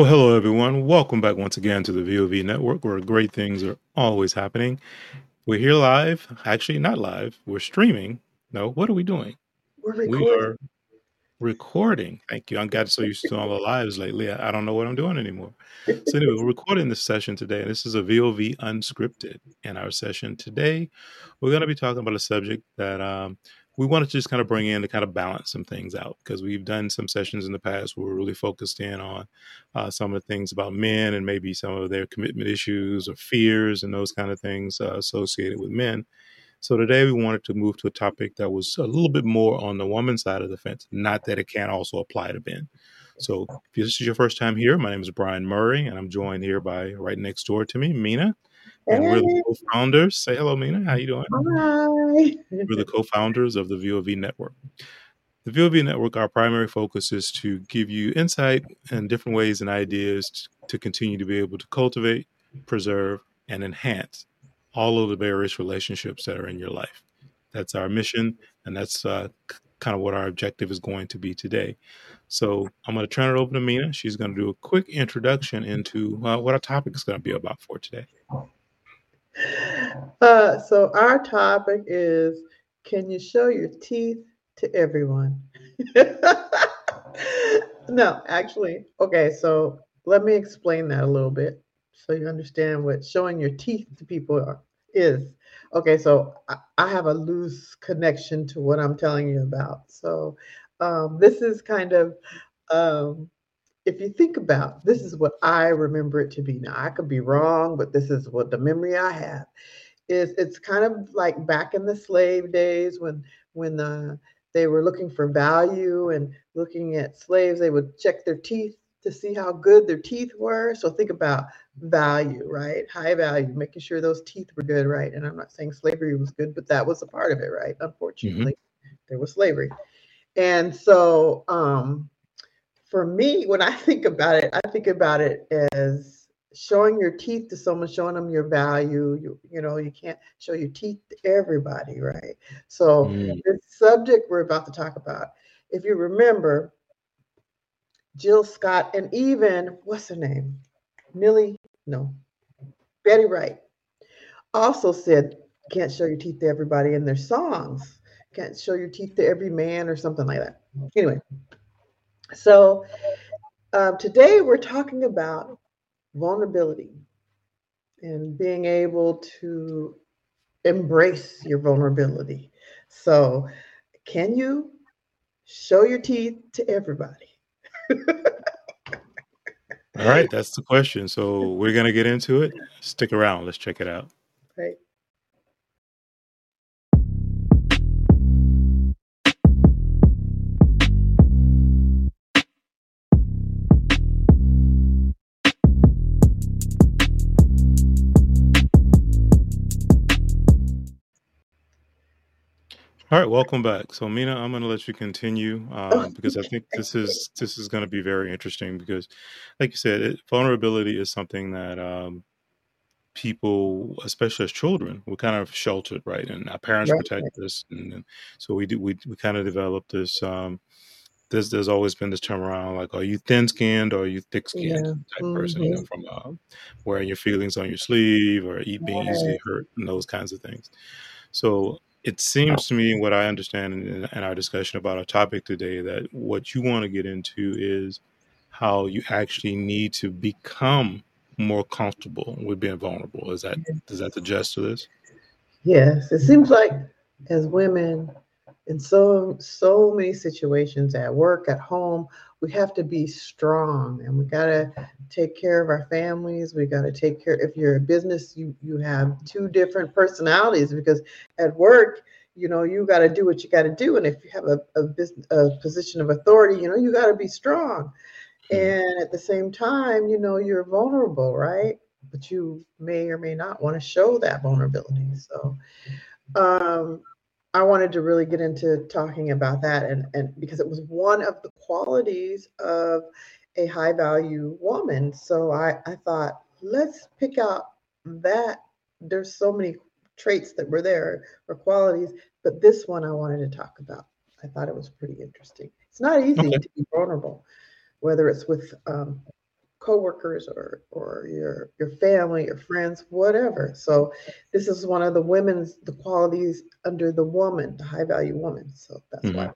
Well, hello everyone. Welcome back once again to the VOV network where great things are always happening. We're here live. Actually, not live. We're streaming. No, what are we doing? We're We recording. are recording. Thank you. I got so used to all the lives lately. I I don't know what I'm doing anymore. So anyway, we're recording this session today. and This is a VOV unscripted. In our session today, we're going to be talking about a subject that um, we wanted to just kind of bring in to kind of balance some things out because we've done some sessions in the past where we're really focused in on uh, some of the things about men and maybe some of their commitment issues or fears and those kind of things uh, associated with men. So today we wanted to move to a topic that was a little bit more on the woman's side of the fence. Not that it can't also apply to men. So if this is your first time here, my name is Brian Murray, and I'm joined here by right next door to me, Mina, and we're the co-founders. Say hello, Mina. How you doing? hi. We're the co-founders of the VOV Network. The VOV Network, our primary focus is to give you insight and different ways and ideas to continue to be able to cultivate, preserve, and enhance all of the various relationships that are in your life. That's our mission, and that's uh, kind of what our objective is going to be today. So I'm going to turn it over to Mina. She's going to do a quick introduction into uh, what our topic is going to be about for today. Uh, so our topic is can you show your teeth to everyone? no, actually, okay, so let me explain that a little bit so you understand what showing your teeth to people is. Okay, so I, I have a loose connection to what I'm telling you about. So um, this is kind of um, if you think about this is what I remember it to be. Now I could be wrong, but this is what the memory I have is. It's kind of like back in the slave days when when the they were looking for value and looking at slaves. They would check their teeth to see how good their teeth were. So think about value, right? High value, making sure those teeth were good, right? And I'm not saying slavery was good, but that was a part of it, right? hmm Unfortunately, there was slavery. And so um for me, when I think about it, I think about it as showing your teeth to someone, showing them your value. You, you know, you can't show your teeth to everybody, right? So, Mm, this subject we're about to talk about, if you remember, Jill Scott and even what's her name? Millie, no, Betty Wright also said, can't show your teeth to everybody in their songs. Can't show your teeth to every man or something like that. Anyway, so um, today we're talking about vulnerability and being able to embrace your vulnerability. So, can you show your teeth to everybody? All right, that's the question. So we're going to get into it. Stick around. Let's check it out. Right. All right, welcome back. So Mina, I'm going to let you continue um, because I think this is this is going to be very interesting because, like you said, it, vulnerability is something that um, people, especially as children, we're kind of sheltered, right? And our parents right. protect us, and, and so we do we we kind of develop this. Um, there's there's always been this term around like, are you thin skinned or are you thick skinned Yeah. type person? You know, hmm from uh, wearing your feelings on your sleeve or eat being easily hurt and those kinds of things. So it seems oh. to me, what I understand in, in our discussion about our topic today, that what you want to get into is how you actually need to become more comfortable with being vulnerable. Is that is that the gist of this? Yes. It seems like as women, in so so many situations at work, at home, we have to be strong and we gotta take care of our families. We gotta take care if you're a business, you you have two different personalities because at work, you know, you gotta do what you gotta do. And if you have a, a business a position of authority, you know, you gotta be strong. Hmm. And at the same time, you know, you're vulnerable, right? But you may or may not want to show that vulnerability. So um, I wanted to really get into talking about that, and and because it was one of the qualities of a high value woman. So I I thought let's pick out that. There's so many traits that were there or qualities, but this one I wanted to talk about. I thought it was pretty interesting. It's not easy Okay. to be vulnerable, whether it's with um, coworkers or or your your family, your friends, whatever. So this is one of the women's the qualities under the woman, the high value woman. So that's mm-hmm. why.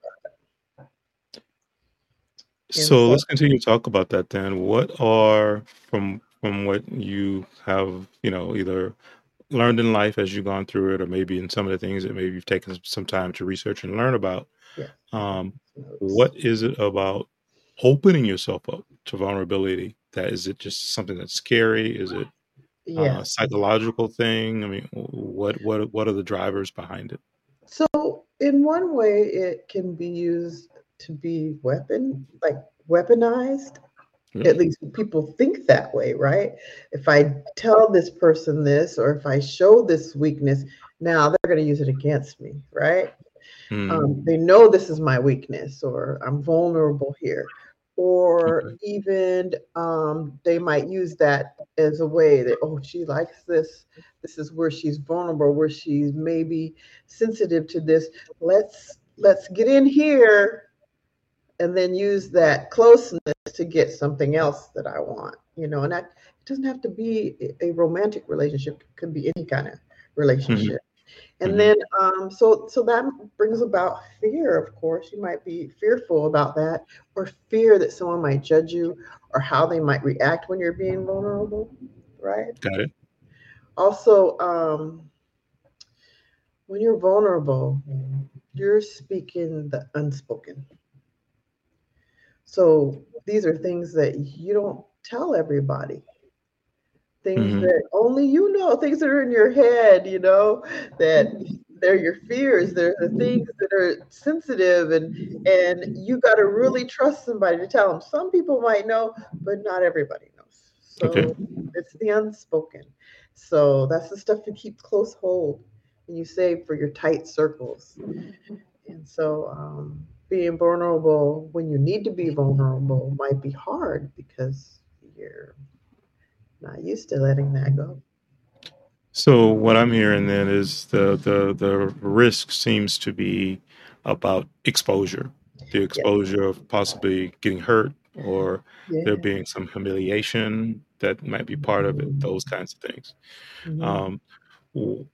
So let's continue to talk about that then. What are from from what you have, you know, either learned in life as you've gone through it, or maybe in some of the things that maybe you've taken some time to research and learn about. Yeah. Um, what is it about opening yourself up to vulnerability that is it just something that's scary? Is it yeah. a psychological thing? I mean what what what are the drivers behind it? So in one way it can be used to be weapon like weaponized. Yeah. at least people think that way right? If i tell this person this or if i show this weakness now they're going to use it against me right? Mm. um, they know this is my weakness or i'm vulnerable here or okay. even um, they might use that as a way that oh she likes this this is where she's vulnerable where she's maybe sensitive to this let's let's get in here and then use that closeness to get something else that i want you know and that it doesn't have to be a romantic relationship it could be any kind of mm-hmm. And mm-hmm. then, um, so so that brings about fear. Of course, you might be fearful about that, or fear that someone might judge you, or how they might react when you're being vulnerable. Right. Got it. Also, um, when you're vulnerable, you're speaking the unspoken. So these are things that you don't tell everybody things mm-hmm. that only you know, things that are in your head, you know, that they're your fears, they're the things that are sensitive and and you got to really trust somebody to tell them. Some people might know, but not everybody knows. So okay. it's the unspoken. So that's the stuff you keep close hold and you save for your tight circles. And so um, being vulnerable when you need to be vulnerable might be hard because you're not used to letting that go. So what I'm hearing then is the the the risk seems to be about exposure, the exposure yeah. of possibly getting hurt or yeah. there being some humiliation that might be part of it. Those kinds of things. Mm-hmm. Um,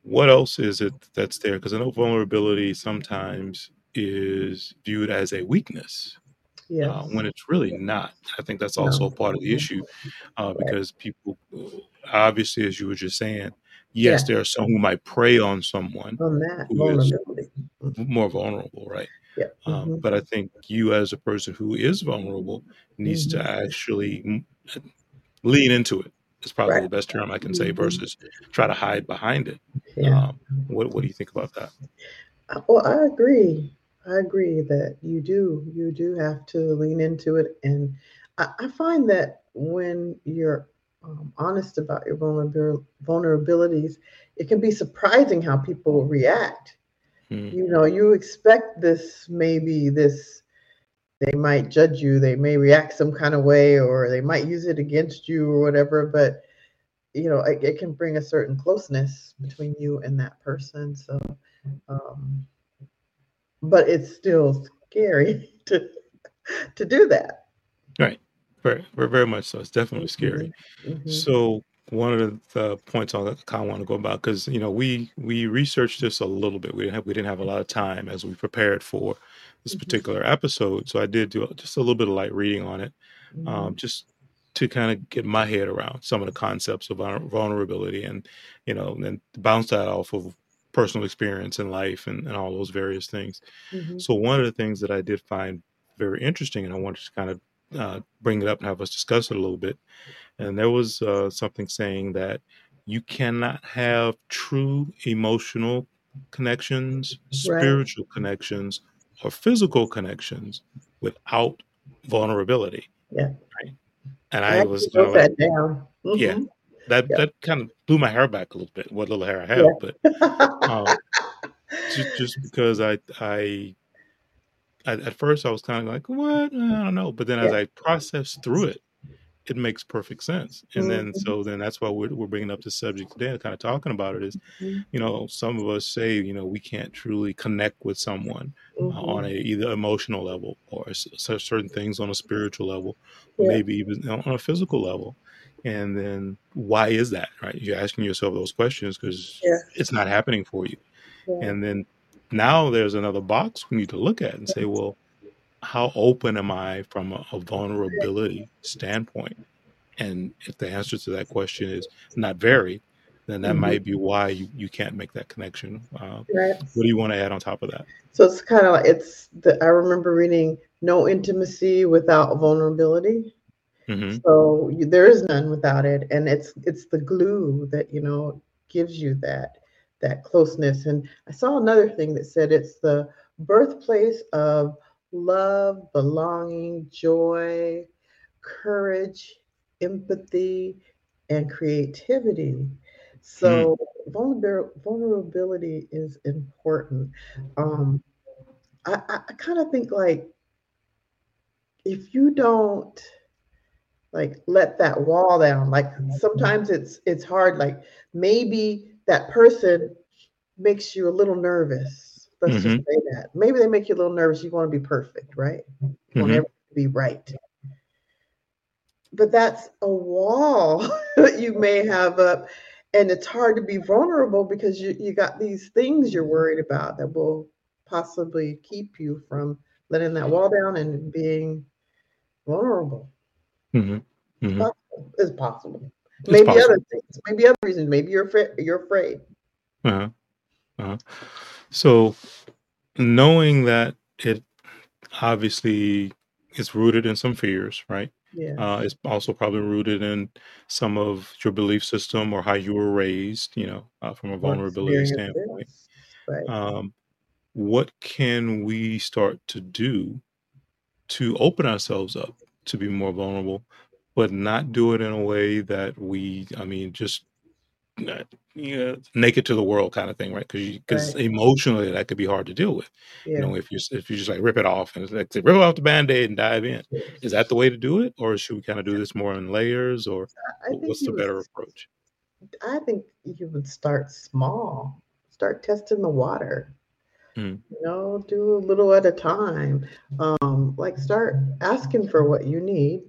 what else is it that's there? Because I know vulnerability sometimes is viewed as a weakness yes. uh, when it's really not. I think that's also no. part of the issue uh, because people, obviously, as you were just saying, yes, yeah. there are some who might prey on someone on that who is mm-hmm. more vulnerable, right? Yeah. Um, mm-hmm. But I think you, as a person who is vulnerable, needs mm-hmm. to actually lean into it. It's probably right. the best term I can say mm-hmm. versus try to hide behind it. Yeah. Um, what What do you think about that? Uh, well, I agree. I agree that you do. You do have to lean into it. And I, I find that when you're um, honest about your vulner- vulnerabilities, it can be surprising how people react. Mm. You know, you expect this, maybe this, they might judge you, they may react some kind of way, or they might use it against you or whatever. But, you know, it, it can bring a certain closeness between you and that person. So, um, but it's still scary to to do that. Right. Very, very much so. It's definitely scary. Mm-hmm. So one of the points I kind of want to go about because you know we we researched this a little bit. We didn't have we didn't have a lot of time as we prepared for this mm-hmm. particular episode. So I did do just a little bit of light reading on it, mm-hmm. um, just to kind of get my head around some of the concepts of vulnerability and you know and bounce that off of personal experience in life and, and all those various things. Mm-hmm. So one of the things that I did find very interesting, and I wanted to kind of uh, bring it up and have us discuss it a little bit, and there was uh, something saying that you cannot have true emotional connections, spiritual connections, or physical connections without vulnerability. Yeah. Right. And I, I was you that down. Mm-hmm. Yeah that yeah. that kind of blew my hair back a little bit. What little hair I have, yeah. but um, just, just because I, I I at first I was kind of like what I don't know, but then as I processed through it, it makes perfect sense. And then, Mhm. so then that's why we're, we're bringing up this subject today and kind of talking about it is, Mhm. you know, some of us say, you know, we can't truly connect with someone uh, on Mhm. a either emotional level or s- certain things on a spiritual level, Yeah. maybe even on a physical level. And then why is that, right? You're asking yourself those questions because Yes. it's not happening for you. Yeah. And then now there's another box we need to look at and say, well, how open am I from a, a vulnerability standpoint? And if the answer to that question is not very, then that Mhm. might be why you, you can't make that connection. Uh, Right. what do you want to add on top of that? So it's kind of like it's the I remember reading no intimacy without vulnerability. Hmm So you, there is none without it, and it's it's the glue that you know gives you that that closeness. And I saw another thing that said it's the birthplace of love, belonging, joy, courage, empathy, and creativity. So vulner- vulnerability is important. Um, I, I kind of think like if you don't like let that wall down. Like sometimes it's it's hard like maybe that person makes you a little nervous. Let's just hmm say that. Maybe they make you a little nervous you want to be perfect right? You want hmm everything to be right. But that's a wall that you may have up and it's hard to be vulnerable because you, you got these things you're worried about that will possibly keep you from letting that wall down and being vulnerable hmm hmm possible. It's possible. It's Maybe possible. other things. Maybe other reasons. Maybe you're afraid. You're afraid. Uh-huh. Uh-huh. So knowing that it obviously is rooted in some fears, right? Yes. Uh, it's also probably rooted in some of your belief system or how you were raised, you know, uh, from a vulnerability standpoint. Right. Um, what can we start to do to open ourselves up to be more vulnerable, but not do it in a way that we, I mean, just uh, you know, naked to the world kind of thing, right? Because because Right. emotionally that could be hard to deal with. You know, if you if you just like rip it off and like rip off the band-aid and dive in. Is that the way to do it, or should we kind of do this more in layers, or I wh- think what's the would. better approach? I think you would start small. Start testing the water. Mm, You know, do a little at a time. Um, like start asking for what you need.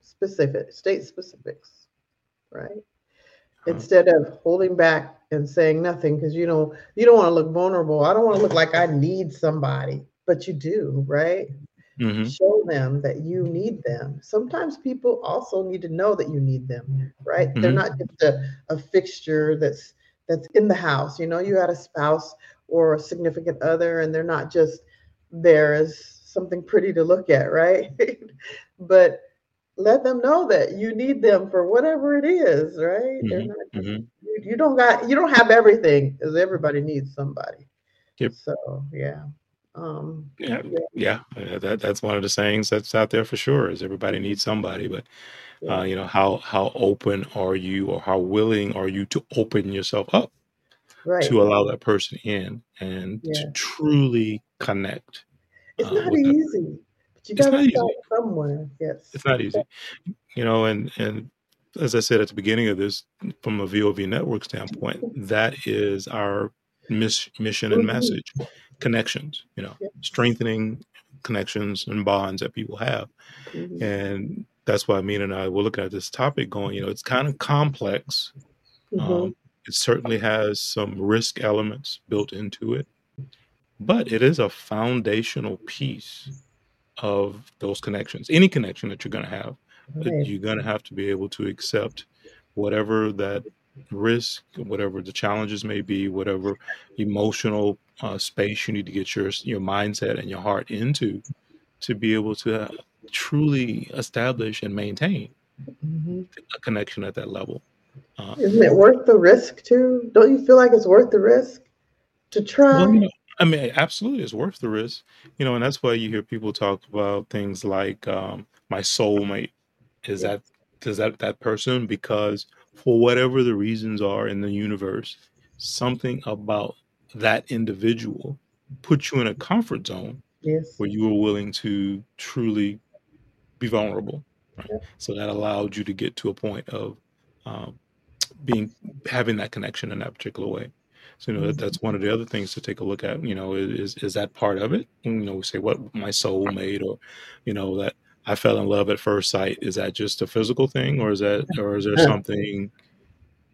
Specific, state specifics. Right. uh, instead of holding back and saying nothing because you know you don't want to look vulnerable i don't want to look like i need somebody but you do right hmm show them that you need them sometimes people also need to know that you need them right they're hmm not just a, a fixture that's that's in the house you know you had a spouse or a significant other and they're not just there as something pretty to look at right but let them know that you need them for whatever it is, right? They're hmm not just hmm you, you don't got you don't have everything because everybody needs somebody. Yep. So yeah. Um Yeah, yeah, yeah. uh, That that's one of the sayings that's out there for sure. Is everybody needs somebody, but uh, you know how how open are you, or how willing are you to open yourself up right. to allow that person in and to truly connect It's uh, not easy, but you gotta not easy. start somewhere. Yes. It's not easy, you know. And and as I said at the beginning of this, from a VOV network standpoint, that is our miss, mission and Mhm. message: connections. You know, Yeah. strengthening connections and bonds that people have. Mhm. And that's why Mina and I were looking at this topic going, you know, it's kind of complex. Mhm. Um, it certainly has some risk elements built into it, but it is a foundational piece of those connections. Any connection that you're going to have, Right. you're going to have to be able to accept whatever that risk, whatever the challenges may be, whatever emotional uh, space you need to get your your mindset and your heart into to be able to uh, truly establish and maintain Mhm. a connection at that level. Uh, Isn't it worth the risk too? Don't you feel like it's worth the risk to well, you try? know, I mean, absolutely, it's worth the risk, you know, and that's why you hear people talk about things like um, my soulmate. Is that is that that person? Because for whatever the reasons are in the universe, something about that individual puts you in a comfort zone Yes. where you are willing to truly be vulnerable, right? Yeah. So that allowed you to get to a point of um, being having that connection in that particular way. So you know that's one of the other things to take a look at. You know, is is that part of it? You know, we say what my soul made, or you know that I fell in love at first sight. Is that just a physical thing, or is that, or is there something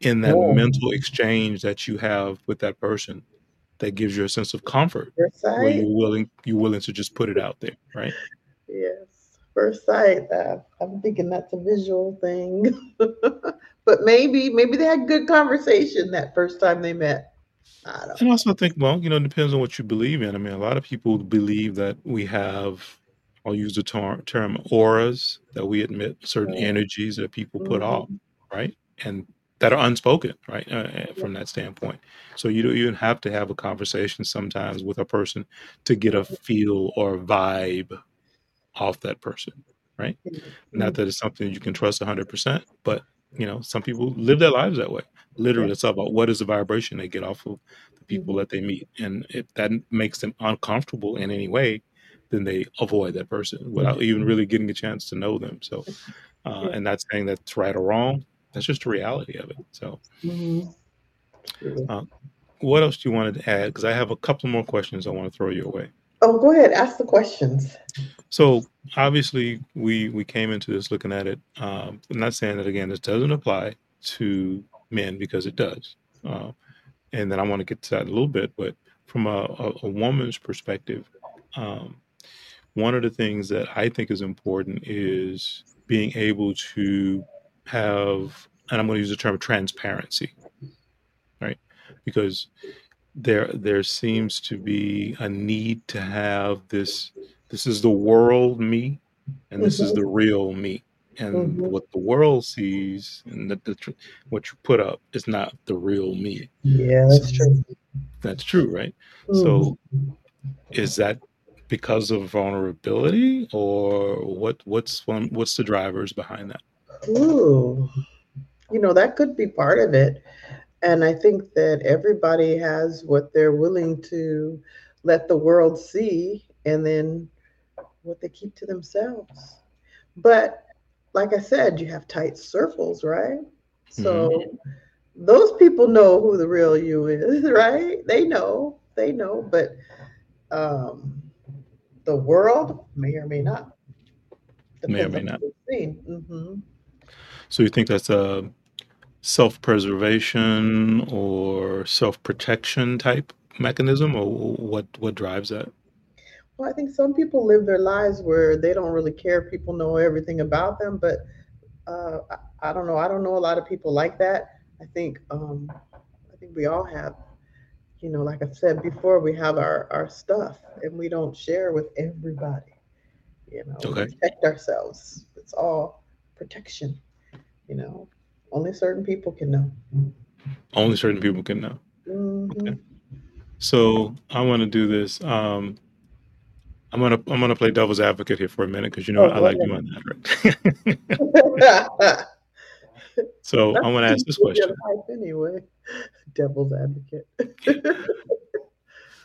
in that yeah. mental exchange that you have with that person that gives you a sense of comfort, where you're willing you're willing to just put it out there, right? Yes, first sight. Uh, I'm thinking that's a visual thing, but maybe maybe they had good conversation that first time they met. I don't. and also think, well, you know, it depends on what you believe in. I mean, a lot of people believe that we have I'll use the term, term auras that we admit certain energies that people put mm-hmm. off, right? And that are unspoken, right? Uh, uh from that standpoint. So you don't even have to have a conversation sometimes with a person to get a feel or vibe off that person, right? Mm-hmm. Not that it's something you can trust 100%, but you know, some people live their lives that way. Literally, it's all about what is the vibration they get off of the people mm-hmm. that they meet. And if that makes them uncomfortable in any way, then they avoid that person without even really getting a chance to know them. So, uh, and not saying that's right or wrong. That's just the reality of it. So, mm-hmm. uh, what else do you want to add? Because I have a couple more questions I want to throw your way. Oh, go ahead. Ask the questions. So obviously, we we came into this looking at it. Um, I'm not saying that again. This doesn't apply to men because it does. Uh, and then I want to get to that a little bit. But from a, a, a woman's perspective, um, one of the things that I think is important is being able to have, and I'm going to use the term transparency, right? Because there there seems to be a need to have this. This is the world me, and this is mm-hmm. the real me. And mm-hmm. what the world sees and the, the, what you put up is not the real me. Yeah, that's so, true. That's true, right? Mm-hmm. So, is that because of vulnerability or what what's one what's the drivers behind that ooh you know that could be part of it and i think that everybody has what they're willing to let the world see and then what they keep to themselves but like i said you have tight circles right so mm-hmm. those people know who the real you is right they know they know but um the world may or may not. May or may not. Mm-hmm. So you think that's a self-preservation or self-protection type mechanism, or what? What drives that? Well, I think some people live their lives where they don't really care if people know everything about them, but uh, I, I, don't know. I don't know a lot of people like that. I think um, I think we all have you know, like I said before, we have our, our stuff and we don't share with everybody. You know, okay. protect ourselves. It's all protection. You know, only certain people can know. Only certain people can know. Mm-hmm. Okay. So I want to do this. Um, I'm gonna I'm gonna play devil's advocate here for a minute because you know oh, I like doing that. Right? so I'm gonna ask this question. Anyway devil's advocate.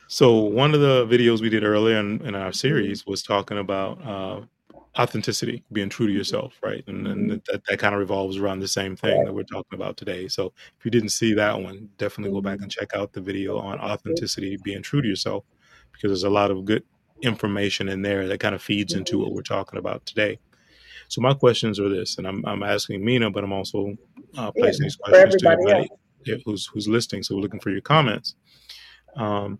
so one of the videos we did earlier in, in our series was talking about uh, authenticity, being true to yourself, right? And, and mm-hmm. that, that kind of revolves around the same thing that we're talking about today. So if you didn't see that one, definitely go back mm-hmm. and check out the video on authenticity, being true to yourself, because there's a lot of good information in there that kind of feeds into what mm-hmm. we're talking about today. So my questions are this, and I'm, I'm asking Mina, but I'm also uh, placing yeah, these questions to everybody who's who's listening. So we're looking for your comments. Um,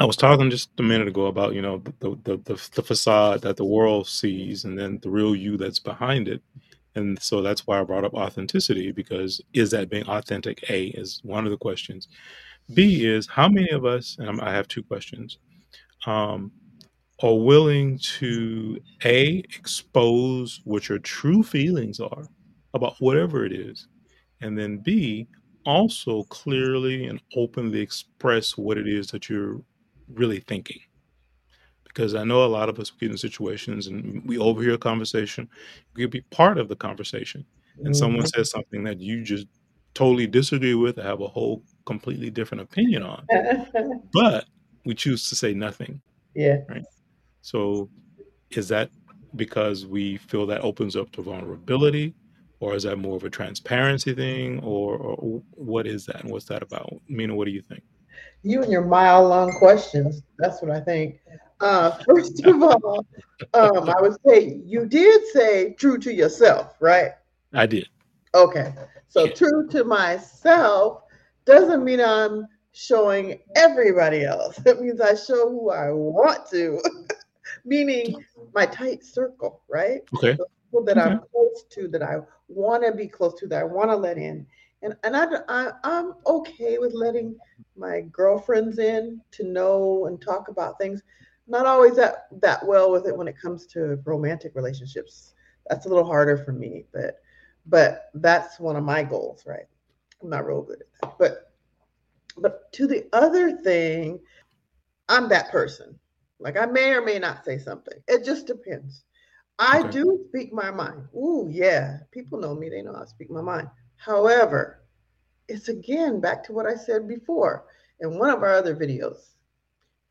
I was talking just a minute ago about you know the, the the, the facade that the world sees, and then the real you that's behind it. And so that's why I brought up authenticity because is that being authentic? A is one of the questions. B is how many of us, and I have two questions, um, are willing to A, expose what your true feelings are about whatever it is, and then B, also clearly and openly express what it is that you're really thinking. Because I know a lot of us get in situations and we overhear a conversation, we could be part of the conversation, and mm-hmm. someone says something that you just totally disagree with, or have a whole completely different opinion on, but we choose to say nothing. Yeah. Right. So, is that because we feel that opens up to vulnerability, or is that more of a transparency thing, or, or what is that, and what's that about? Mina, what do you think? You and your mile long questions. That's what I think. Uh, first of all, um, I would say you did say true to yourself, right? I did. Okay. So Yeah. true to myself doesn't mean I'm showing everybody else. It means I show who I want to, meaning my tight circle, right? Okay. The people that I'm close to, that I want to be close to, that I want to let in. And, and I, I, I'm okay with letting my girlfriends in to know and talk about things. Not always that, that well with it when it comes to romantic relationships. That's a little harder for me, but but that's one of my goals, right? I'm not real good at that. But but to the other thing, I'm that person. Like I may or may not say something. It just depends. I Okay. do speak my mind. Ooh, yeah. People know me, they know I speak my mind. However, it's again back to what I said before in one of our other videos.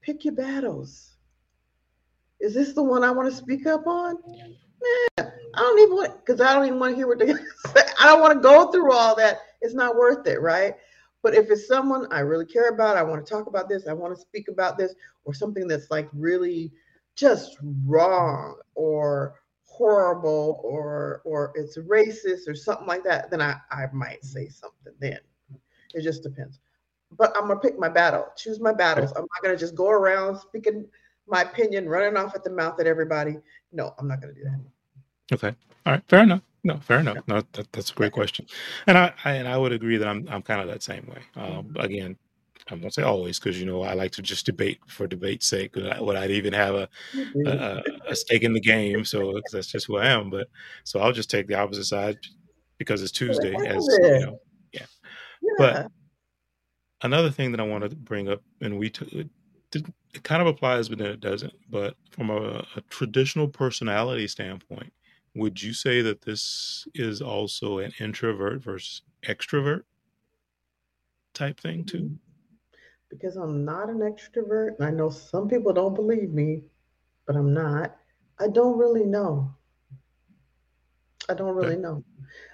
Pick your battles. Is this the one I want to speak up on? Nah, I don't even want because I don't even want to hear what they say. I don't want to go through all that. It's not worth it, right? But if it's someone I really care about, I want to talk about this, I want to speak about this, or something that's like really just wrong or horrible or or it's racist or something like that, then I, I might say something then. It just depends. But I'm gonna pick my battle, choose my battles. I'm not gonna just go around speaking my opinion, running off at the mouth at everybody. No, I'm not gonna do that. Okay. All right. Fair enough. No, fair enough. No, that, that's a great question, and I, I and I would agree that I'm I'm kind of that same way. Um, again, I won't say always because you know I like to just debate for debate's sake. Would I, would I even have a, a mm-hmm. a- a stake in the game? So that's just who I am. But so I'll just take the opposite side because it's Tuesday, as you know. yeah. but- Another thing that I want to bring up, and we t- it, it kind of applies, but then it doesn't. But from a, a traditional personality standpoint, would you say that this is also an introvert versus extrovert type thing too? Mm-hmm. Because I'm not an extrovert, and I know some people don't believe me, but I'm not. I don't really know. I don't really know.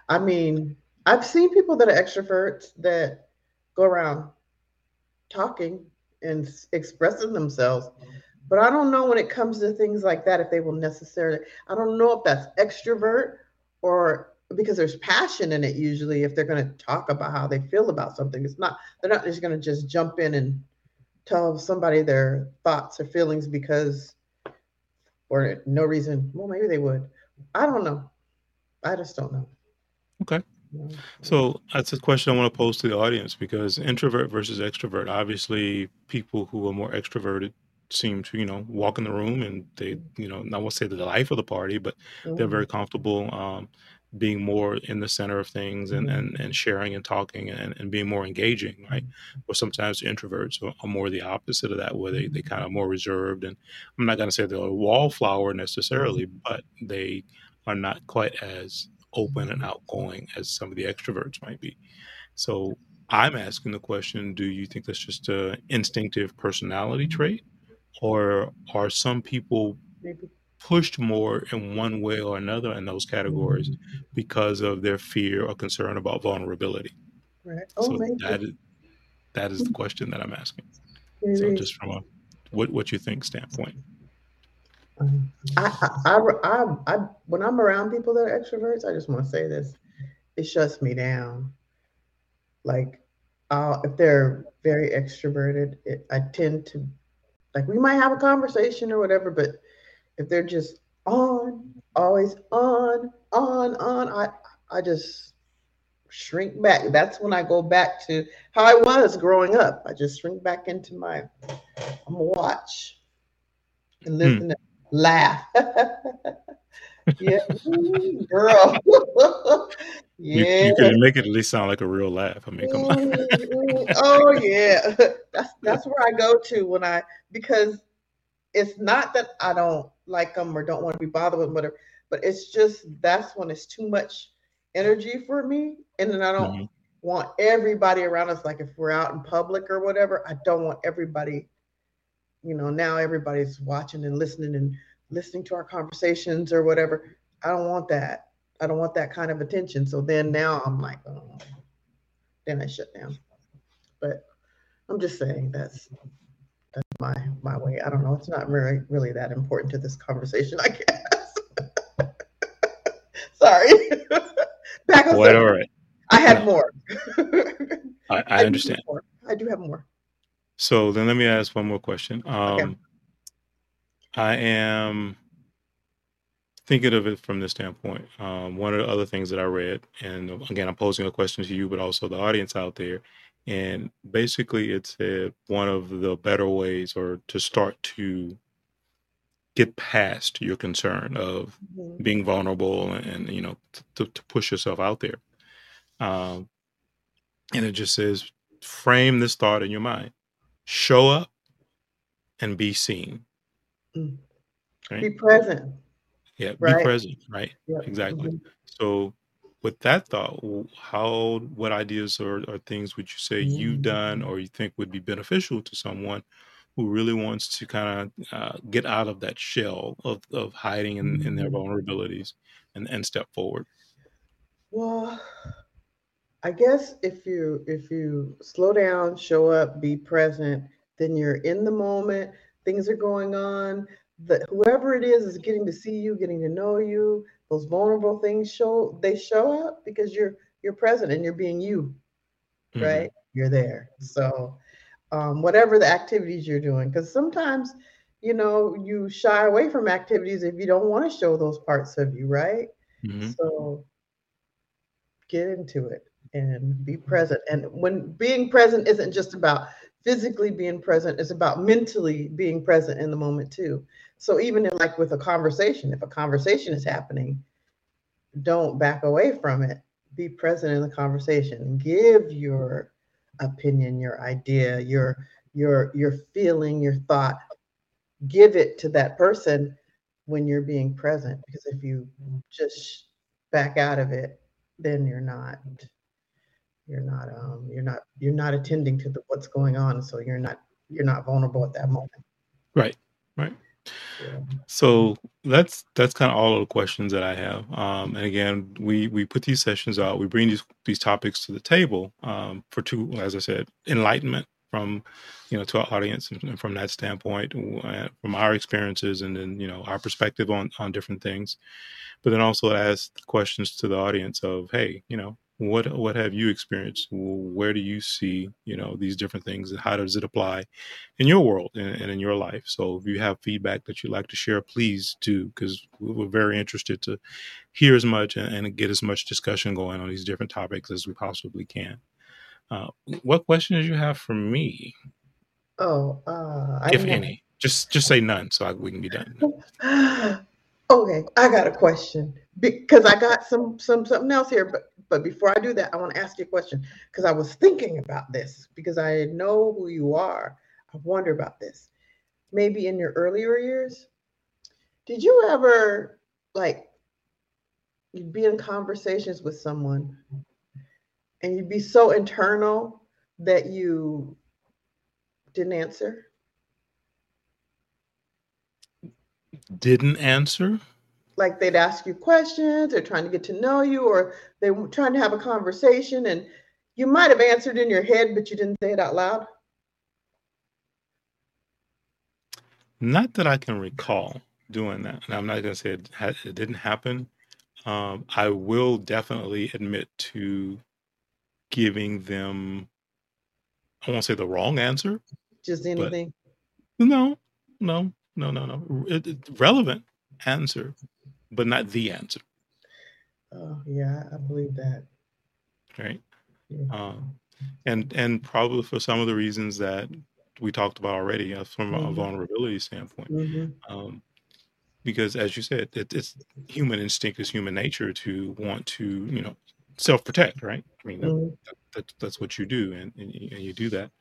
I mean, I've seen people that are extroverts that go around talking and expressing themselves, but I don't know when it comes to things like that if they will necessarily. I don't know if that's extrovert or because there's passion in it usually if they're going to talk about how they feel about something. It's not they're not just going to just jump in and tell somebody their thoughts or feelings because or no reason. Well, maybe they would. I don't know. I just don't know. Okay. So that's a question I want to pose to the audience because introvert versus extrovert. Obviously, people who are more extroverted seem to, you know, walk in the room and they, you know, I won't say they're the life of the party, but they're Mhm. very comfortable um, being more in the center of things and, mm-hmm. and, and sharing and talking and, and being more engaging, right? Mm-hmm. Or sometimes introverts are, are more the opposite of that, where they, they mm-hmm. kind of more reserved. And I'm not going to say they're a wallflower necessarily, but they are not quite as open and outgoing as some of the extroverts might be. So I'm asking the question do you think that's just a instinctive personality trait? Or are some people. Pushed more in one way or another in those categories because of their fear or concern about vulnerability? Right. Oh, so maybe. that is that is the question that I'm asking. So maybe. just from a what what you think standpoint. I, I, I, I, I, when I'm around people that are extroverts, I just want to say this: it shuts me down. Like, uh, if they're very extroverted, it, I tend to, like, we might have a conversation or whatever, but if they're just on, always on, on, on, I, I just shrink back. That's when I go back to how I was growing up. I just shrink back into my, I'm gonna watch and listen, and laugh. yeah, girl. You, yeah. you could make it at least sound like a real laugh. I mean, come on. Mm, mm, oh yeah, that's that's where I go to when I because it's not that I don't like them or don't want to be bothered with whatever, but it's just that's when it's too much energy for me, and then I don't Mhm. want everybody around us. Like if we're out in public or whatever, I don't want everybody. You know, now everybody's watching and listening and listening to our conversations or whatever. I don't want that. I don't want that kind of attention. So then now I'm like, oh, then I shut down. But I'm just saying that's that's my my way. I don't know. It's not really really that important to this conversation, I guess. Sorry. Back on Quite all right. I had more. I, I, I understand. Do I do have more. So then let me ask one more question. Um, okay. I am thinking of it from this standpoint. Um, one of the other things that I read, and again, I'm posing a question to you, but also the audience out there. And basically, it's said one of the better ways or to start to get past your concern of mm-hmm. being vulnerable and, and you know to, to, push yourself out there um, and it just says frame this thought in your mind show up and be seen mm. right? be present yeah right? be present right yep. exactly mm-hmm. so with that thought how what ideas or, or things would you say mm-hmm. you've done or you think would be beneficial to someone who really wants to kind of uh, get out of that shell of, of hiding in, in their mm-hmm. vulnerabilities and, and step forward? Well, I guess if you if you slow down, show up, be present, then you're in the moment. Things are going on. That whoever it is is getting to see you, getting to know you. Those vulnerable things show they show up because you're you're present and you're being you, mm-hmm. right? You're there. So um, whatever the activities you're doing. Because sometimes, you know, you shy away from activities if you don't want to show those parts of you, right? Mm-hmm. So get into it and be present. And when being present isn't just about physically being present, it's about mentally being present in the moment too. So even in like with a conversation, if a conversation is happening, don't back away from it. Be present in the conversation. Give your opinion, your idea, your your your feeling, your thought. Give it to that person when you're being present because if you just back out of it, then you're not you're not um you're not you're not attending to the, what's going on so you're not you're not vulnerable at that moment. Right. Right. So that's that's kind of all of the questions that I have. Um, and again, we we put these sessions out. We bring these these topics to the table um, for two, as I said, enlightenment from you know to our audience and from that standpoint, uh, from our experiences, and then you know our perspective on on different things. But then also ask questions to the audience of, hey, you know, what what have you experienced? Where do you see you know these different things? And how does it apply in your world and, and in your life? So if you have feedback that you'd like to share please do because we're very interested to hear as much and, and, get as much discussion going on these different topics as we possibly can. Uh, what questions you have for me? Oh uh, if any. Just just say none so I, we can be done. Okay i got a question because i got some some something else here but but before I do that, I want to ask you a question because I was thinking about this because I know who you are. I wonder about this. Maybe in your earlier years, did you ever like you'd be in conversations with someone and you'd be so internal that you didn't answer? Didn't answer? Like they'd ask you questions or trying to get to know you or they were trying to have a conversation and you might have answered in your head but you didn't say it out loud? Not that i can recall doing that and i'm not going to say it, ha- it, didn't happen. Um, i will definitely admit to giving them i won't say the wrong answer just anything? No no no no no. It, relevant answer but not the answer. Oh yeah, I believe that. Right. Yeah. Um, and and probably for some of the reasons that we talked about already uh, from mm-hmm. a vulnerability standpoint. Mm-hmm. Um, because as you said, it, it's human instinct is human nature to want to, you know, self protect, right? I mean, mm-hmm. that, that, that's what you do, and, and, you do that.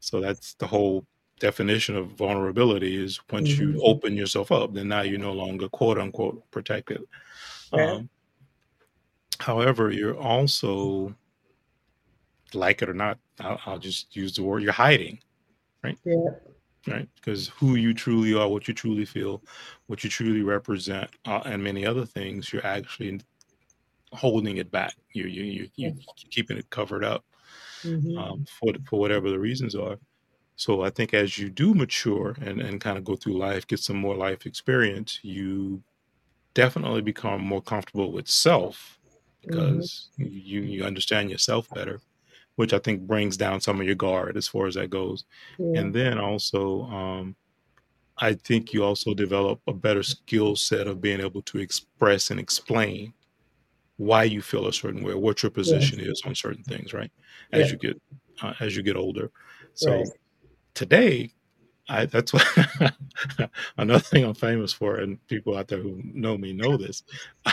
So that's the whole definition of vulnerability is once mm-hmm. you open yourself up, then now you're no longer quote unquote protected. Um, however, you're also, like it or not, I'll, I'll, just use the word, you're hiding, right? Yeah. right? Because who you truly are, what you truly feel, what you truly represent, uh, and many other things, you're actually holding it back. You you you you keeping it covered up Mm-hmm. um, for for whatever the reasons are. So I think as you do mature and and kind of go through life, get some more life experience, you definitely become more comfortable with self Mm-hmm. because you you understand yourself better, which I think brings down some of your guard as far as that goes. Yeah. And then also, um, I think you also develop a better skill set of being able to express and explain why you feel a certain way, what your position is on certain things, right? As Yeah. you get uh, as you get older. So Right. Today, I that's what another thing I'm famous for, and people out there who know me know this.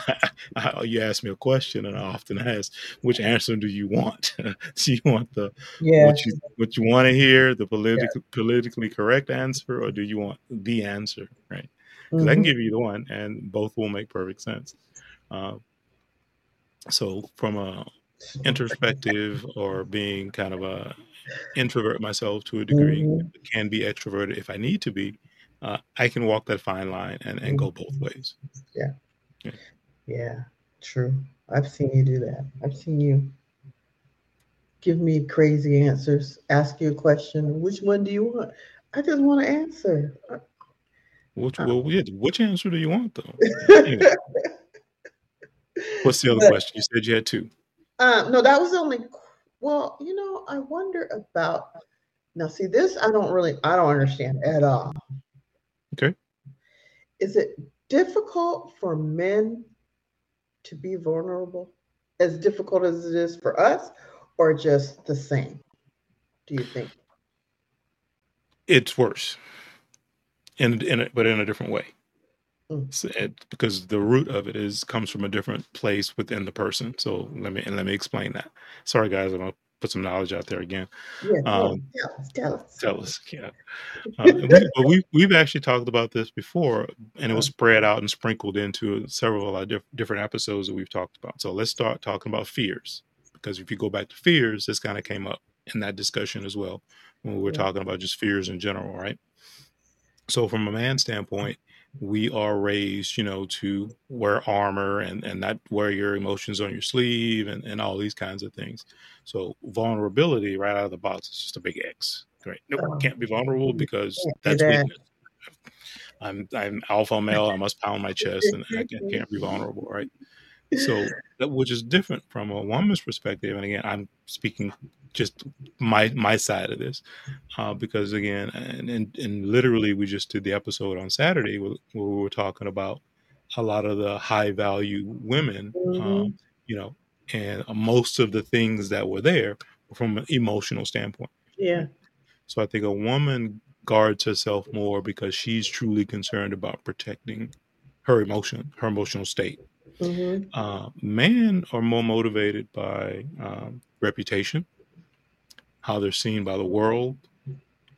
I, you ask me a question, and I often ask, "Which answer do you want? do you want the Yeah. what you what you want to hear, the politically politically correct answer, or do you want the answer? Right? Because I can Mhm. give you the one, and both will make perfect sense. Uh, so, from a introspective or being kind of a introvert myself to a degree, Mhm. can be extroverted if I need to be. Uh, I can walk that fine line and, and go both ways. Yeah. Yeah, true. I've seen you do that. I've seen you give me crazy answers, ask you a question. Which one do you want? I just want to answer. Which well, yeah, which answer do you want though? What's the other But- question? You said you had two. Uh, no, that was only. Well, you know, I wonder about. Now, see, this I don't really, I don't understand at all. Okay. Is it difficult for men to be vulnerable? As difficult as it is for us, or just the same? Do you think? It's worse, in in a, but in a different way. Mm. So it, because the root of it is comes from a different place within the person. So let me and let me explain that. Sorry, guys, I'm gonna put some knowledge out there again. Yeah. tell Um, us, tell us. Tell us. Tell us, yeah. Uh, we, but we we've actually talked about this before, and it was spread out and sprinkled into several of our diff- different episodes that we've talked about. So let's start talking about fears, because if you go back to fears, this kind of came up in that discussion as well when we were Yeah. talking about just fears in general, right? So from a man's standpoint, we are raised, you know, to wear armor and and not wear your emotions on your sleeve and and all these kinds of things. So vulnerability right out of the box is just a big X. Right? Nope, Oh. can't be vulnerable because that's weakness. I'm I'm alpha male. I must pound my chest and I can't, can't be vulnerable, right? So that which is different from a woman's perspective. And again, I'm speaking just my my side of this uh, because again, and, and and literally, we just did the episode on Saturday where, where we were talking about a lot of the high value women, Mhm. um, you know, and most of the things that were there were from an emotional standpoint. Yeah. So I think a woman guards herself more because she's truly concerned about protecting her emotion, her emotional state. Hmm Uh, men are more motivated by um, reputation, how they're seen by the world.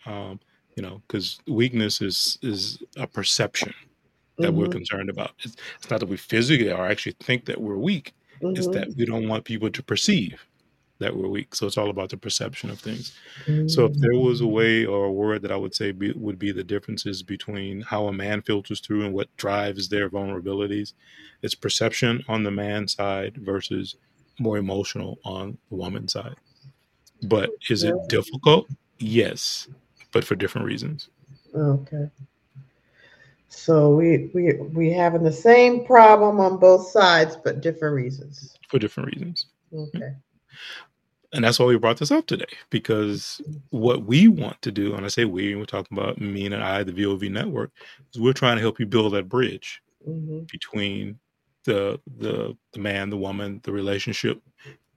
Um, you know, because weakness is is a perception that we're Mhm. concerned about. It's, it's not that we physically or actually think that we're weak. It's Mhm. that we don't want people to perceive that we're weak. So it's all about the perception of things. So if there was a mm. way or a word that I would say be, would be the differences between how a man filters through and what drives their vulnerabilities, it's perception on the man side versus more emotional on the woman side. But is it difficult? Yes, but for different reasons. Okay. So we we we having the same problem on both sides, but different reasons. For different reasons. Okay. And that's why we brought this up today because what we want to do, and I say we, we're talking about me and I, the VOV network, is we're trying to help you build that bridge hmm between the the the man, the woman, the relationship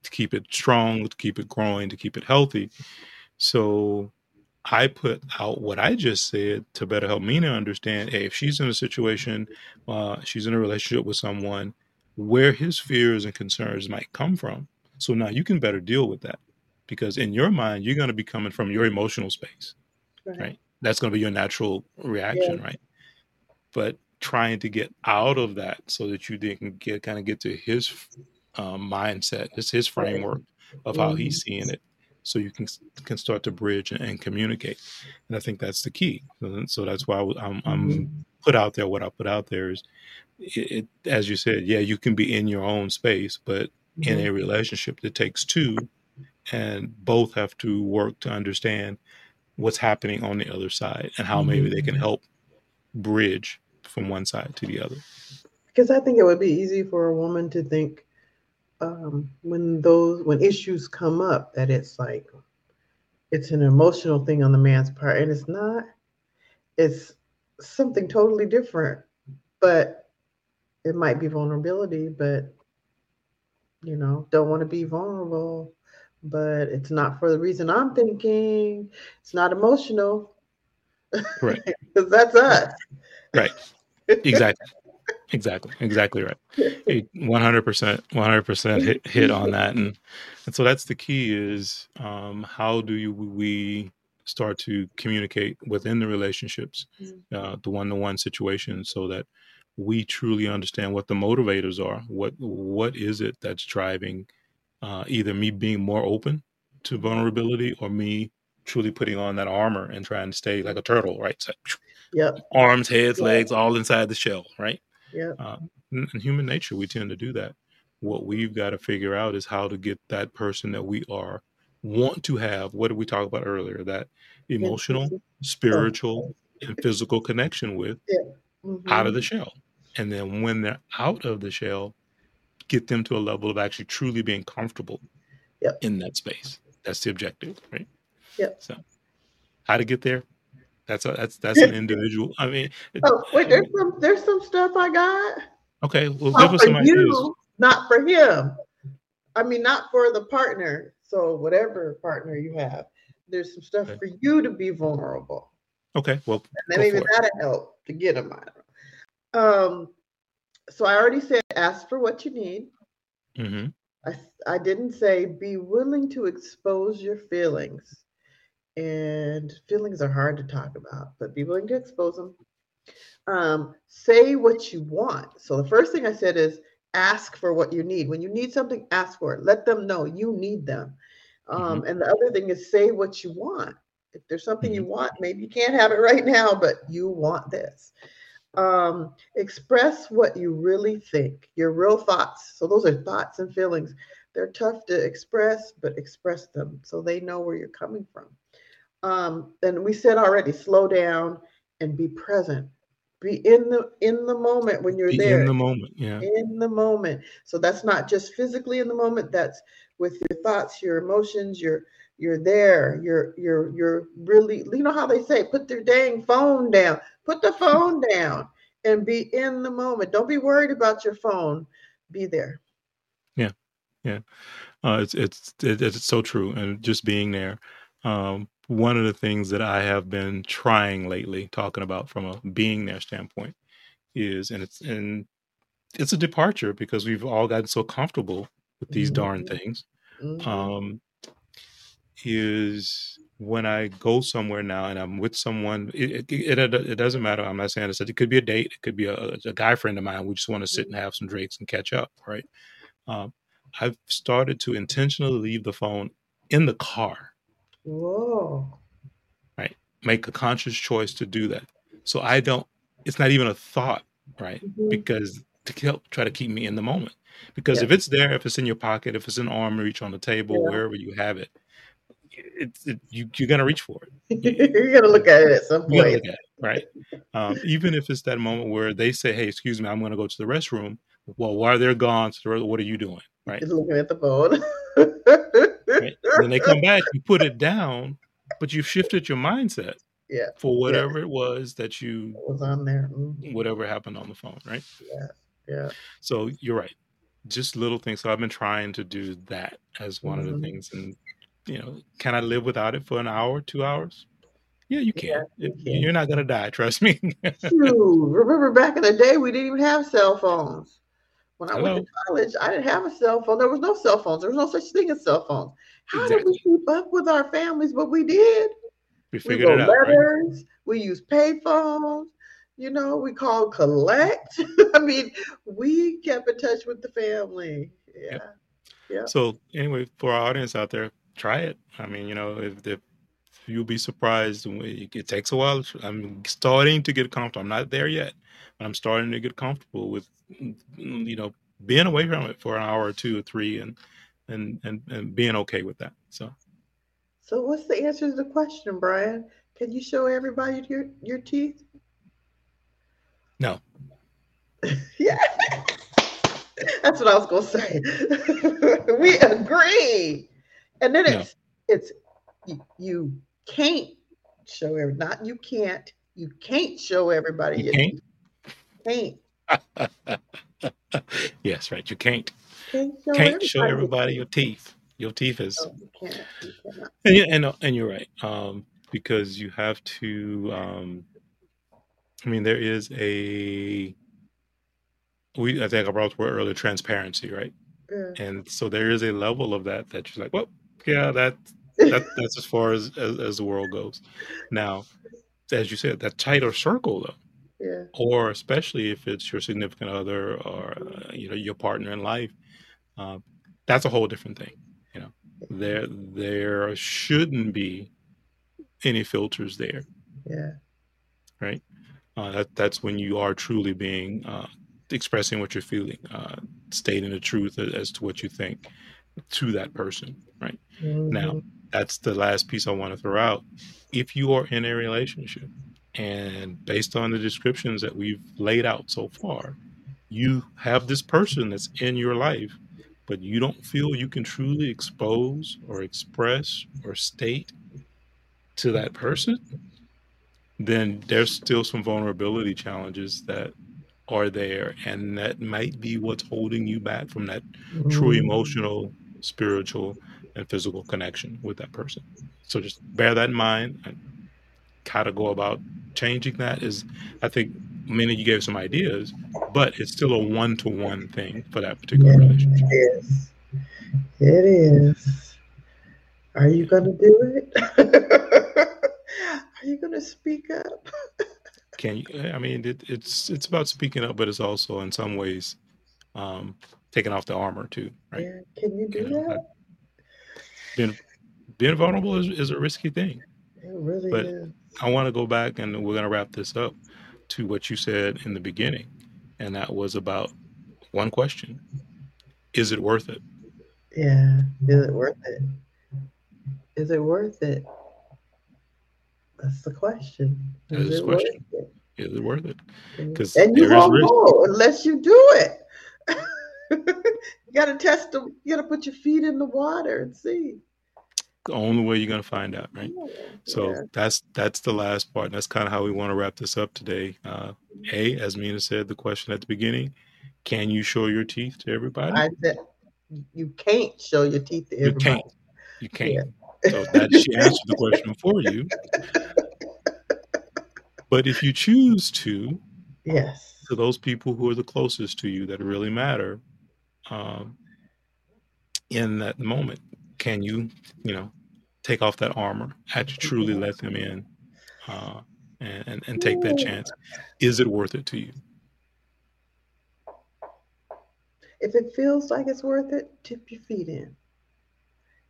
to keep it strong, to keep it growing, to keep it healthy. So I put out what I just said to better help Mina understand. Hey, if she's in a situation, uh, she's in a relationship with someone where his fears and concerns might come from. So now you can better deal with that because in your mind, you're going to be coming from your emotional space right? That's going to be your natural reaction, right? But trying to get out of that so that you then can get kind of get to his um, mindset, it's his Right. framework of how he's seeing it. so you can can start to bridge and, and communicate. And I think that's the key. So that's why I'm, I'm Mhm. put out there. What I put out there is, it, it, as you said, yeah, you can be in your own space, but in Mhm. a relationship, that takes two, and both have to work to understand what's happening on the other side and how maybe they can Mhm. help bridge from one side to the other. Because I think it would be easy for a woman to think um, when those when issues come up that it's like it's an emotional thing on the man's part, and it's not. It's something totally different, but it might be vulnerability, but you know, don't want to be vulnerable, but it's not for the reason I'm thinking. It's not emotional. Right. Because that's us. Right. Exactly. Exactly. Exactly right. One hundred percent. One hundred percent hit hit on that, and and so that's the key. Is um, how do you, we start to communicate within the relationships, uh, the one to one situation, so that we truly understand what the motivators are. What what is it that's driving uh, either me being more open to vulnerability or me truly putting on that armor and trying to stay like a turtle, right? So, Yep. arms, heads, Yeah. legs, all inside the shell, right? Yep. Uh, in, in human nature, we tend to do that. What we've got to figure out is how to get that person that we are want to have. What did we talk about earlier? That emotional, spiritual, and physical connection with out of the shell. And then when they're out of the shell, get them to a level of actually truly being comfortable Yep. in that space. That's the objective, right? Yep. So, how to get there? That's a, that's that's an individual. I mean, Oh, wait, there's some there's some stuff I got. okay. Well, Not give us for some ideas. you, not for him. I mean, not for the partner. So whatever partner you have, there's some stuff Okay. for you to be vulnerable. Okay. Well, And Go maybe that'll help to get them out. Um, so I already said ask for what you need. hmm I, I didn't say be willing to expose your feelings. And feelings are hard to talk about, but be willing to expose them. Um, say what you want. So the first thing I said is ask for what you need. When you need something, ask for it. Let them know you need them. Um, And the other thing is say what you want. If there's something you want, maybe you can't have it right now, but you want this. Um, express what you really think, your real thoughts. So those are thoughts and feelings. They're tough to express, but express them so they know where you're coming from. Um, and we said already, slow down and be present. Be in the in the moment when you're Be there in the moment. Yeah. in the moment. So that's not just physically in the moment, that's with your thoughts, your emotions, you're you're there. You're you're you're really you know how they say put their dang phone down. Put the phone down and be in the moment. Don't be worried about your phone. Be there. Yeah. Yeah. Uh, it's it's it, it's so true, and just being there. Um, one of the things that I have been trying lately, talking about from a being there standpoint, is and it's and it's a departure because we've all gotten so comfortable with these darn Mhm. things. Mhm. Um, is when I go somewhere now and I'm with someone, it, it, it, it doesn't matter. I'm not saying this. It could be a date. It could be a, a guy friend of mine. We just want to sit and have some drinks and catch up, right? Um, I've started to intentionally leave the phone in the car. Whoa. Right, make a conscious choice to do that. So I don't. It's not even a thought, right? Mhm. Because to help try to keep me in the moment. Because Yeah. if it's there, if it's in your pocket, if it's in arm reach on the table, Yeah. wherever you have it, it's it, you you're gonna reach for it. You're gonna look at it at some point. at it, right? Um, even if it's that moment where they say, "Hey, excuse me, I'm going to go to the restroom." Well, while they're gone, re- what are you doing, right? Just looking at the phone. right? Then they come back, you put it down, but you've shifted your mindset Yeah. for whatever it was that you, It was on there. Mhm. whatever happened on the phone, right? Yeah. Yeah. So you're right. Just little things. So I've been trying to do that as one of Mhm. the things, and you know, can I live without it for an hour, two hours? Yeah, you can. Yeah, you can. You're not gonna die. Trust me. Shoot, remember back in the day, we didn't even have cell phones. When I went to college, I didn't have a cell phone. There was no cell phones. There was no such thing as cell phones. How did we keep up with our families? But we did. we We figured wrote it out, right? letters. We used pay phones. You know, we called collect. I mean, we kept in touch with the family. Yeah. Yeah. So anyway, for our audience out there, try it. I mean, you know, if, if you'll be surprised. It takes a while. I'm starting to get comfortable. I'm not there yet, but I'm starting to get comfortable with, you know, being away from it for an hour or two or three, and and and, and being okay with that. So. So what's the answer to the question, Brian? Can you show everybody your your teeth? No. yeah. That's what I was gonna say. we agree. And then it's no. it's you, you can't show every not you can't you can't show everybody you can't can't yes right you can't can't show, can't everybody. show everybody your teeth your teeth is no, you can't. You and, you, and, and you're right um, because you have to um, i mean there is a we i think i brought word earlier transparency right yeah. and so there is a level of that that you're like well yeah that that, that's as far as, as, as the world goes. Now, as you said, that tighter circle though, yeah. or especially if it's your significant other or uh, you know your partner in life, uh, that's a whole different thing. You know, there there shouldn't be any filters there. Yeah. Right. Uh, that that's when you are truly being uh, expressing what you're feeling, uh, stating the truth as to what you think to that person. Right. Mm-hmm. Now that's the last piece I want to throw out. If you are in a relationship and based on the descriptions that we've laid out so far, you have this person that's in your life, but you don't feel you can truly expose or express or state to that person, then there's still some vulnerability challenges that are there. And that might be what's holding you back from that true mm-hmm. emotional, spiritual, and physical connection with that person. So just bear that in mind and how to go about changing that is, I think, many of you gave some ideas, but it's still a one to one thing for that particular relationship. It is. It is. Are you going to do it? Are you going to speak up? Can you? I mean, it, it's it's about speaking up, but it's also in some ways um, taking off the armor too, right? Yeah. Can you do you know, that? being being vulnerable is, is a risky thing. It really but is. I want to go back and we're going to wrap this up to what you said in the beginning, and that was about one question: Is it worth it? Yeah, is it worth it? Is it worth it? That's the question. Is, is it question. worth it? Is it worth it? Mm-hmm. Because and you won't know unless you do it. you got to test them. You got to put your feet in the water and see. The only way you're going to find out, right? So yeah. that's that's the last part. And That's kind of how we want to wrap this up today. Uh, a, as Mina said, the question at the beginning: Can you show your teeth to everybody? I said you can't show your teeth to everybody. You can't. You can't. Yeah. So that she answered the question for you. But if you choose to, yes, to those people who are the closest to you that really matter, um, in that moment? Can you, you know, take off that armor? Had you truly let them in uh, and, and, and take that chance? Is it worth it to you? If it feels like it's worth it, tip your feet in.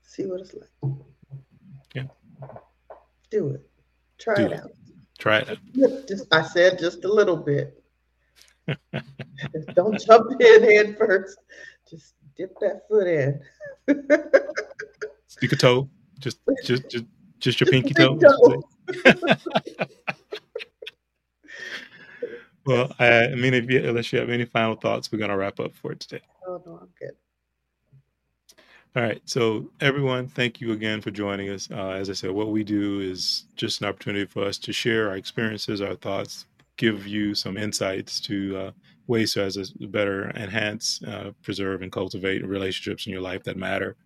See what it's like. Yeah. Do it. Try Do it, it out. Try it out. Just, I said just a little bit. Don't jump in head first. Just dip that foot in. Stick a toe. Just just just just your pinky toe. toe. well, I, I mean, if you, unless you have any final thoughts, we're gonna wrap up for today. Oh no, I'm good. All right. So, everyone, thank you again for joining us. Uh, as I said, what we do is just an opportunity for us to share our experiences, our thoughts, give you some insights to uh, ways to as a better enhance, uh, preserve, and cultivate relationships in your life that matter.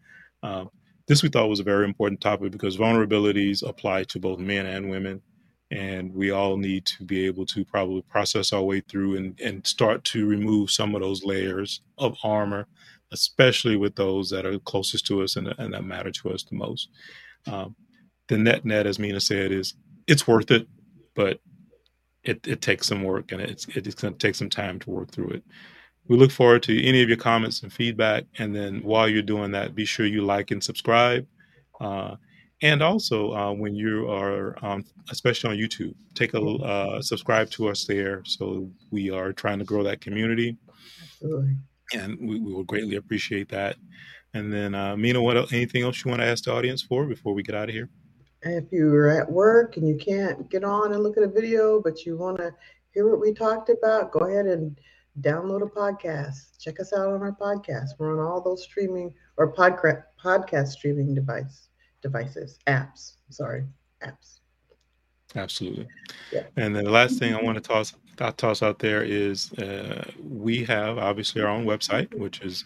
Um, this we thought was a very important topic because vulnerabilities apply to both men and women, and we all need to be able to probably process our way through and, and start to remove some of those layers of armor, especially with those that are closest to us and, and that matter to us the most. Um, the net net, as Mina said, is it's worth it, but it, it takes some work and it's it's going to take some time to work through it. We look forward to any of your comments and feedback. And then while you're doing that, be sure you like and subscribe. Uh, and also, uh, when you are, um, especially on YouTube, take a uh, subscribe to us there. So we are trying to grow that community, Absolutely. and we, we will greatly appreciate that. And then, uh, Mina, what anything else you want to ask the audience for before we get out of here? If you're at work and you can't get on and look at a video, but you want to hear what we talked about, go ahead and download a podcast. Check us out on our podcast. We're on all those streaming or podcast podcast streaming device devices, apps. Sorry, apps. Absolutely. Yeah. And then the last thing I want to toss I'll toss out there is uh, we have obviously our own website, which is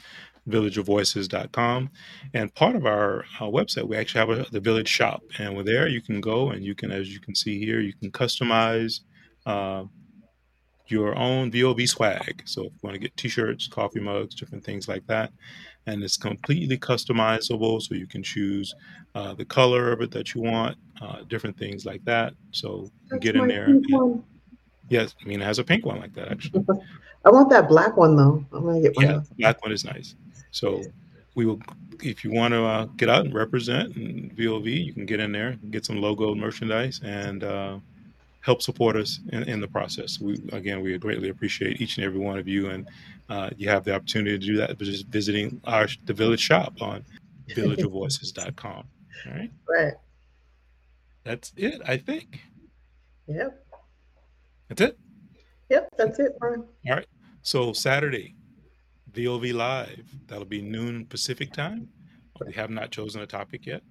villageofvoices.com. And part of our uh, website, we actually have a, the village shop. And with there, you can go and you can, as you can see here, you can customize uh, your own VOV swag. So if you want to get t-shirts, coffee mugs, different things like that, and it's completely customizable. So you can choose uh, the color of it that you want, uh, different things like that. So get in there. and- yes, I mean it has a pink one like that actually. I want that black one though. I'm gonna get one. Yeah, black one is nice. So we will, if you want to uh, get out and represent in VOV, you can get in there, get some logo merchandise, and uh, help support us in, in the process. We again, we greatly appreciate each and every one of you, and uh, you have the opportunity to do that by just visiting our the village shop on villageofvoices.com. All right, Right. that's it. I think Yep. that's it. Yep. That's it, Brian. All right. So Saturday, VOV Live. That'll be noon Pacific time. We have not chosen a topic yet,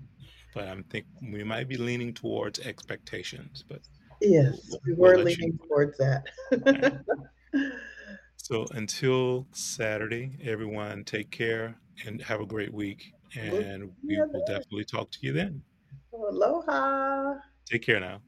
but I'm think we might be leaning towards expectations. But Yes, we We'll were you leaning towards that. so until Saturday, everyone take care and have a great week. And we will definitely talk to you then. Aloha. Take care now.